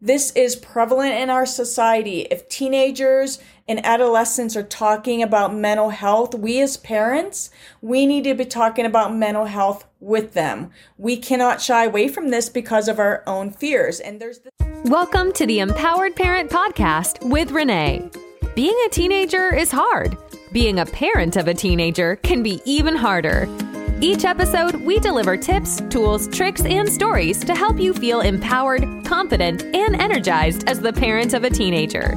This is prevalent in our society. If teenagers and adolescents are talking about mental health, we as parents, we need to be talking about mental health with them. We cannot shy away from this because of our own fears. And there's the- Welcome to the Empowered Parent Podcast with Renee. Being a teenager is hard. Being a parent of a teenager can be even harder. Each episode, we deliver tips, tools, tricks, and stories to help you feel empowered, confident, and energized as the parent of a teenager.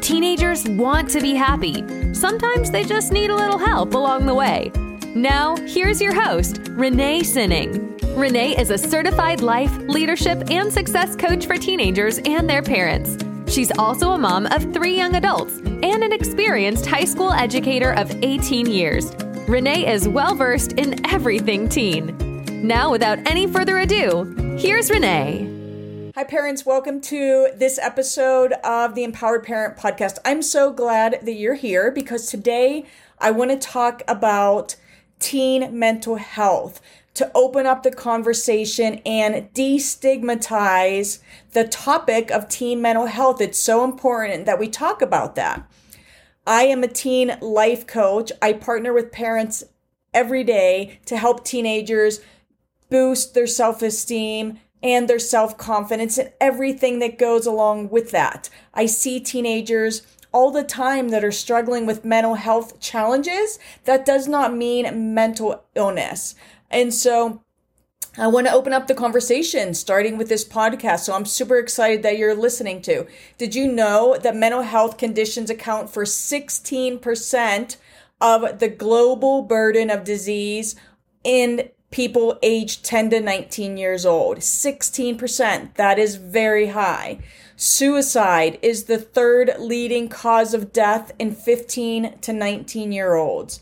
Teenagers want to be happy. Sometimes they just need a little help along the way. Now, here's your host, Renee Sinning. Renee is a certified life, leadership, and success coach for teenagers and their parents. She's also a mom of three young adults and an experienced high school educator of 18 years. Renee is well versed in everything teen. Now, without any further ado, here's Renee. Hi, parents. Welcome to this episode of the Empowered Parent Podcast. I'm so glad that you're here because today I want to talk about teen mental health to open up the conversation and destigmatize the topic of teen mental health. It's so important that we talk about that. I am a teen life coach. I partner with parents every day to help teenagers boost their self esteem and their self confidence and everything that goes along with that. I see teenagers all the time that are struggling with mental health challenges. That does not mean mental illness. And so I want to open up the conversation starting with this podcast. So I'm super excited that you're listening to. Did you know that mental health conditions account for 16% of the global burden of disease in people aged 10 to 19 years old? 16%. That is very high. Suicide is the third leading cause of death in 15 to 19 year olds.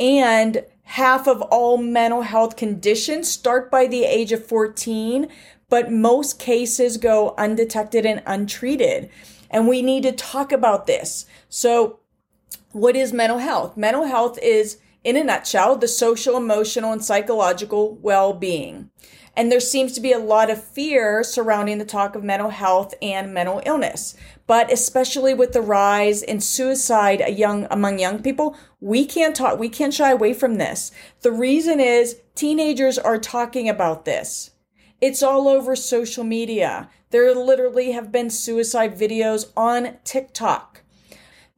And half of all mental health conditions start by the age of 14, but most cases go undetected and untreated. And we need to talk about this. So, what is mental health? Mental health is, in a nutshell, the social, emotional, and psychological well being. And there seems to be a lot of fear surrounding the talk of mental health and mental illness. But especially with the rise in suicide young, among young people, we can't talk, we can't shy away from this. The reason is teenagers are talking about this. It's all over social media. There literally have been suicide videos on TikTok.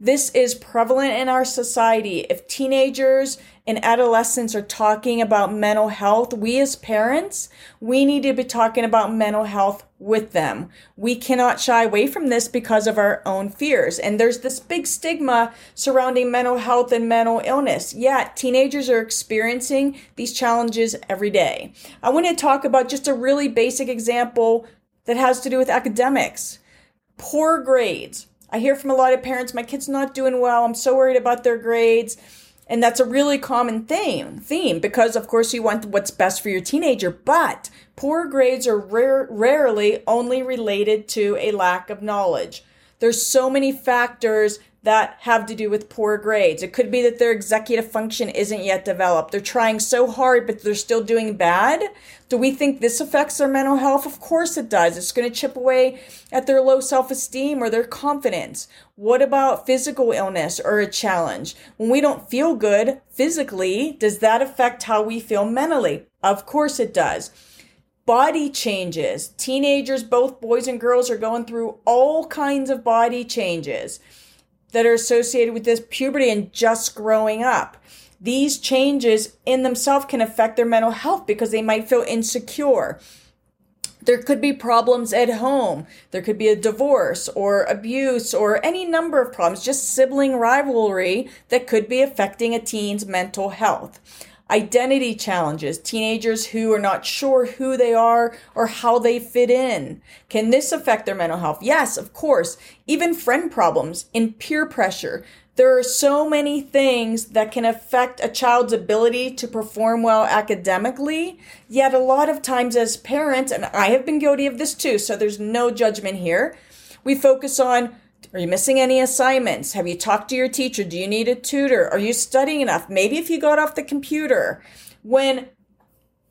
This is prevalent in our society. If teenagers and adolescents are talking about mental health, we as parents, we need to be talking about mental health with them. We cannot shy away from this because of our own fears. And there's this big stigma surrounding mental health and mental illness. Yet teenagers are experiencing these challenges every day. I want to talk about just a really basic example that has to do with academics. Poor grades I hear from a lot of parents, my kid's not doing well. I'm so worried about their grades. And that's a really common theme, theme because of course you want what's best for your teenager, but poor grades are rare, rarely only related to a lack of knowledge. There's so many factors that have to do with poor grades. It could be that their executive function isn't yet developed. They're trying so hard, but they're still doing bad. Do we think this affects their mental health? Of course it does. It's going to chip away at their low self esteem or their confidence. What about physical illness or a challenge? When we don't feel good physically, does that affect how we feel mentally? Of course it does body changes. Teenagers, both boys and girls, are going through all kinds of body changes that are associated with this puberty and just growing up. These changes in themselves can affect their mental health because they might feel insecure. There could be problems at home. There could be a divorce or abuse or any number of problems, just sibling rivalry that could be affecting a teen's mental health identity challenges, teenagers who are not sure who they are or how they fit in. Can this affect their mental health? Yes, of course. Even friend problems and peer pressure. There are so many things that can affect a child's ability to perform well academically. Yet a lot of times as parents, and I have been guilty of this too, so there's no judgment here. We focus on are you missing any assignments? Have you talked to your teacher? Do you need a tutor? Are you studying enough? Maybe if you got off the computer. When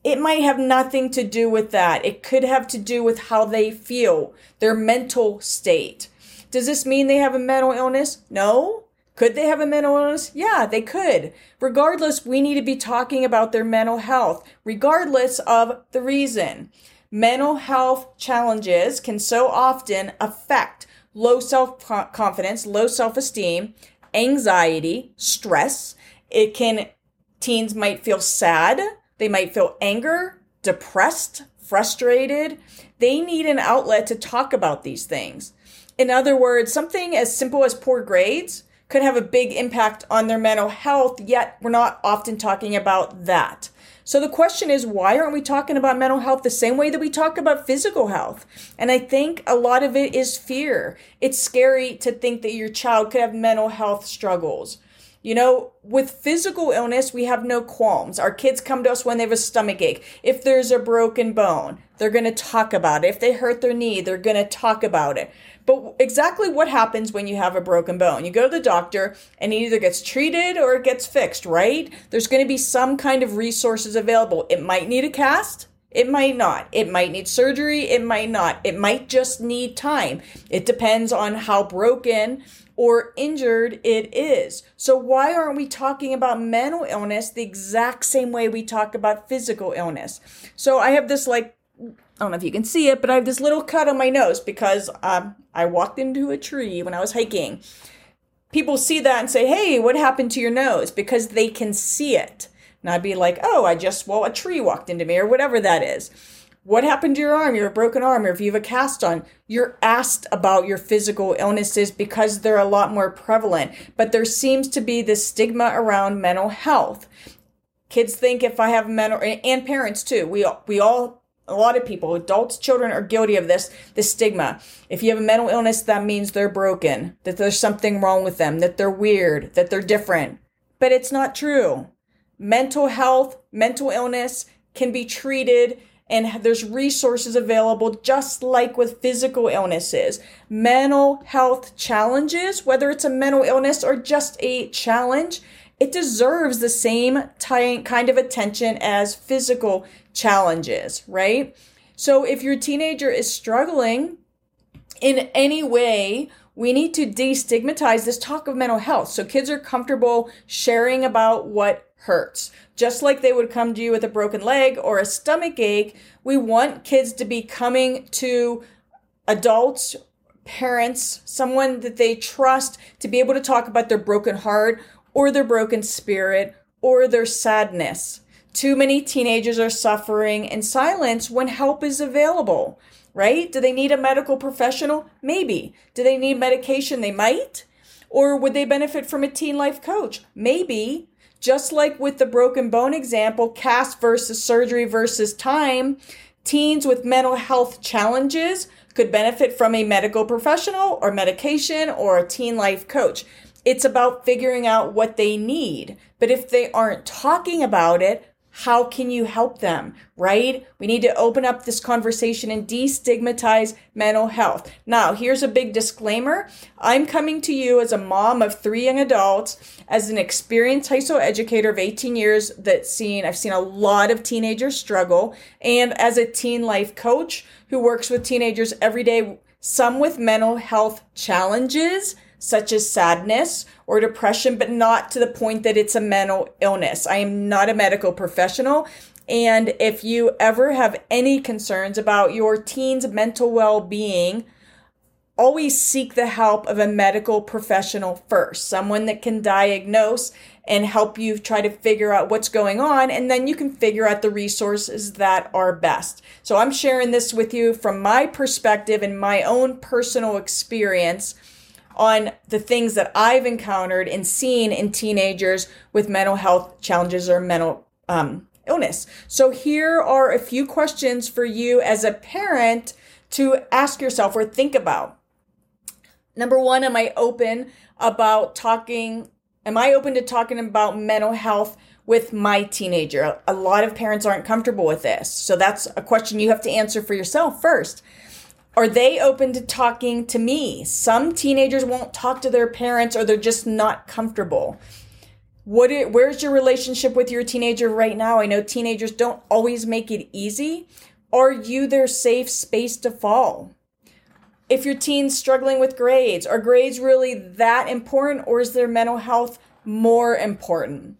it might have nothing to do with that. It could have to do with how they feel, their mental state. Does this mean they have a mental illness? No. Could they have a mental illness? Yeah, they could. Regardless, we need to be talking about their mental health, regardless of the reason. Mental health challenges can so often affect low self confidence, low self esteem, anxiety, stress. It can, teens might feel sad. They might feel anger, depressed, frustrated. They need an outlet to talk about these things. In other words, something as simple as poor grades could have a big impact on their mental health, yet we're not often talking about that. So the question is, why aren't we talking about mental health the same way that we talk about physical health? And I think a lot of it is fear. It's scary to think that your child could have mental health struggles. You know, with physical illness, we have no qualms. Our kids come to us when they have a stomach ache. If there's a broken bone, they're going to talk about it. If they hurt their knee, they're going to talk about it. But exactly what happens when you have a broken bone? You go to the doctor and it either gets treated or it gets fixed, right? There's going to be some kind of resources available. It might need a cast. It might not. It might need surgery. It might not. It might just need time. It depends on how broken or injured it is. So, why aren't we talking about mental illness the exact same way we talk about physical illness? So, I have this like I don't know if you can see it, but I have this little cut on my nose because um, I walked into a tree when I was hiking. People see that and say, hey, what happened to your nose? Because they can see it. And I'd be like, oh, I just, well, a tree walked into me or whatever that is. What happened to your arm? You have a broken arm, or if you have a cast on, you're asked about your physical illnesses because they're a lot more prevalent. But there seems to be this stigma around mental health. Kids think if I have mental, and parents too, we we all a lot of people, adults, children are guilty of this, this stigma. If you have a mental illness, that means they're broken, that there's something wrong with them, that they're weird, that they're different. But it's not true. Mental health, mental illness can be treated and there's resources available just like with physical illnesses. Mental health challenges, whether it's a mental illness or just a challenge, it deserves the same ty- kind of attention as physical challenges, right? So if your teenager is struggling in any way, we need to destigmatize this talk of mental health so kids are comfortable sharing about what hurts. Just like they would come to you with a broken leg or a stomach ache, we want kids to be coming to adults, parents, someone that they trust to be able to talk about their broken heart or their broken spirit or their sadness. Too many teenagers are suffering in silence when help is available, right? Do they need a medical professional? Maybe. Do they need medication? They might. Or would they benefit from a teen life coach? Maybe. Just like with the broken bone example, cast versus surgery versus time, teens with mental health challenges could benefit from a medical professional or medication or a teen life coach. It's about figuring out what they need. But if they aren't talking about it, how can you help them, right? We need to open up this conversation and destigmatize mental health. Now, here's a big disclaimer. I'm coming to you as a mom of three young adults, as an experienced high school educator of 18 years that's seen, I've seen a lot of teenagers struggle, and as a teen life coach who works with teenagers every day, some with mental health challenges such as sadness or depression, but not to the point that it's a mental illness. I am not a medical professional. And if you ever have any concerns about your teen's mental well being, always seek the help of a medical professional first, someone that can diagnose and help you try to figure out what's going on. And then you can figure out the resources that are best. So I'm sharing this with you from my perspective and my own personal experience on the things that I've encountered and seen in teenagers with mental health challenges or mental um, illness. So here are a few questions for you as a parent to ask yourself or think about. Number one, am I open about talking? Am I open to talking about mental health with my teenager? A lot of parents aren't comfortable with this. So that's a question you have to answer for yourself first. Are they open to talking to me? Some teenagers won't talk to their parents or they're just not comfortable. What it, where's your relationship with your teenager right now? I know teenagers don't always make it easy. Are you their safe space to fall? If your teen's struggling with grades, are grades really that important or is their mental health more important?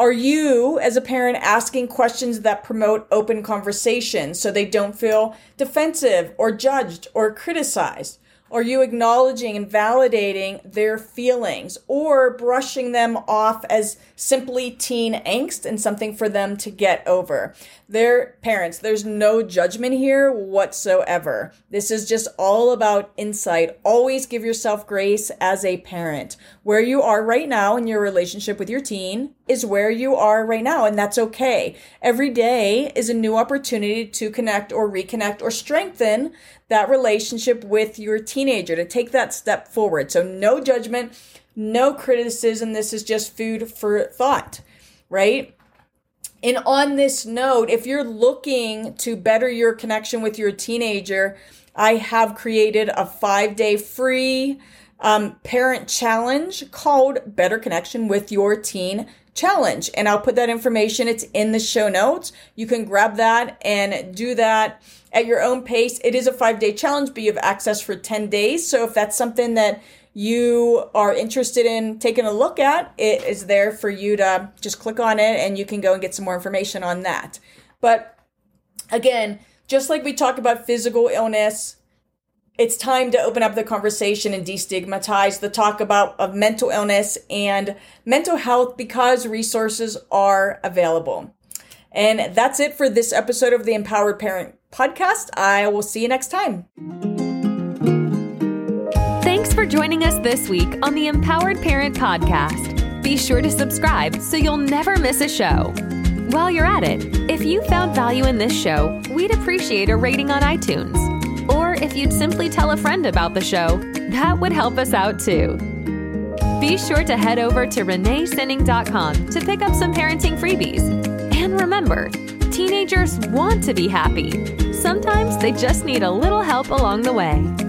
Are you, as a parent, asking questions that promote open conversation so they don't feel defensive or judged or criticized? Are you acknowledging and validating their feelings or brushing them off as simply teen angst and something for them to get over? Their parents, there's no judgment here whatsoever. This is just all about insight. Always give yourself grace as a parent. Where you are right now in your relationship with your teen is where you are right now, and that's okay. Every day is a new opportunity to connect or reconnect or strengthen that relationship with your teenager to take that step forward. So, no judgment, no criticism. This is just food for thought, right? And on this note, if you're looking to better your connection with your teenager, I have created a five day free um, parent challenge called Better Connection with Your Teen Challenge. And I'll put that information, it's in the show notes. You can grab that and do that at your own pace. It is a five day challenge, but you have access for 10 days. So if that's something that you are interested in taking a look at, it is there for you to just click on it and you can go and get some more information on that. But again, just like we talk about physical illness, it's time to open up the conversation and destigmatize the talk about of mental illness and mental health because resources are available. And that's it for this episode of the Empowered Parent podcast. I will see you next time. Thanks for joining us this week on the Empowered Parent podcast. Be sure to subscribe so you'll never miss a show. While you're at it, if you found value in this show, we'd appreciate a rating on iTunes. If you'd simply tell a friend about the show, that would help us out too. Be sure to head over to reneesinning.com to pick up some parenting freebies. And remember, teenagers want to be happy. Sometimes they just need a little help along the way.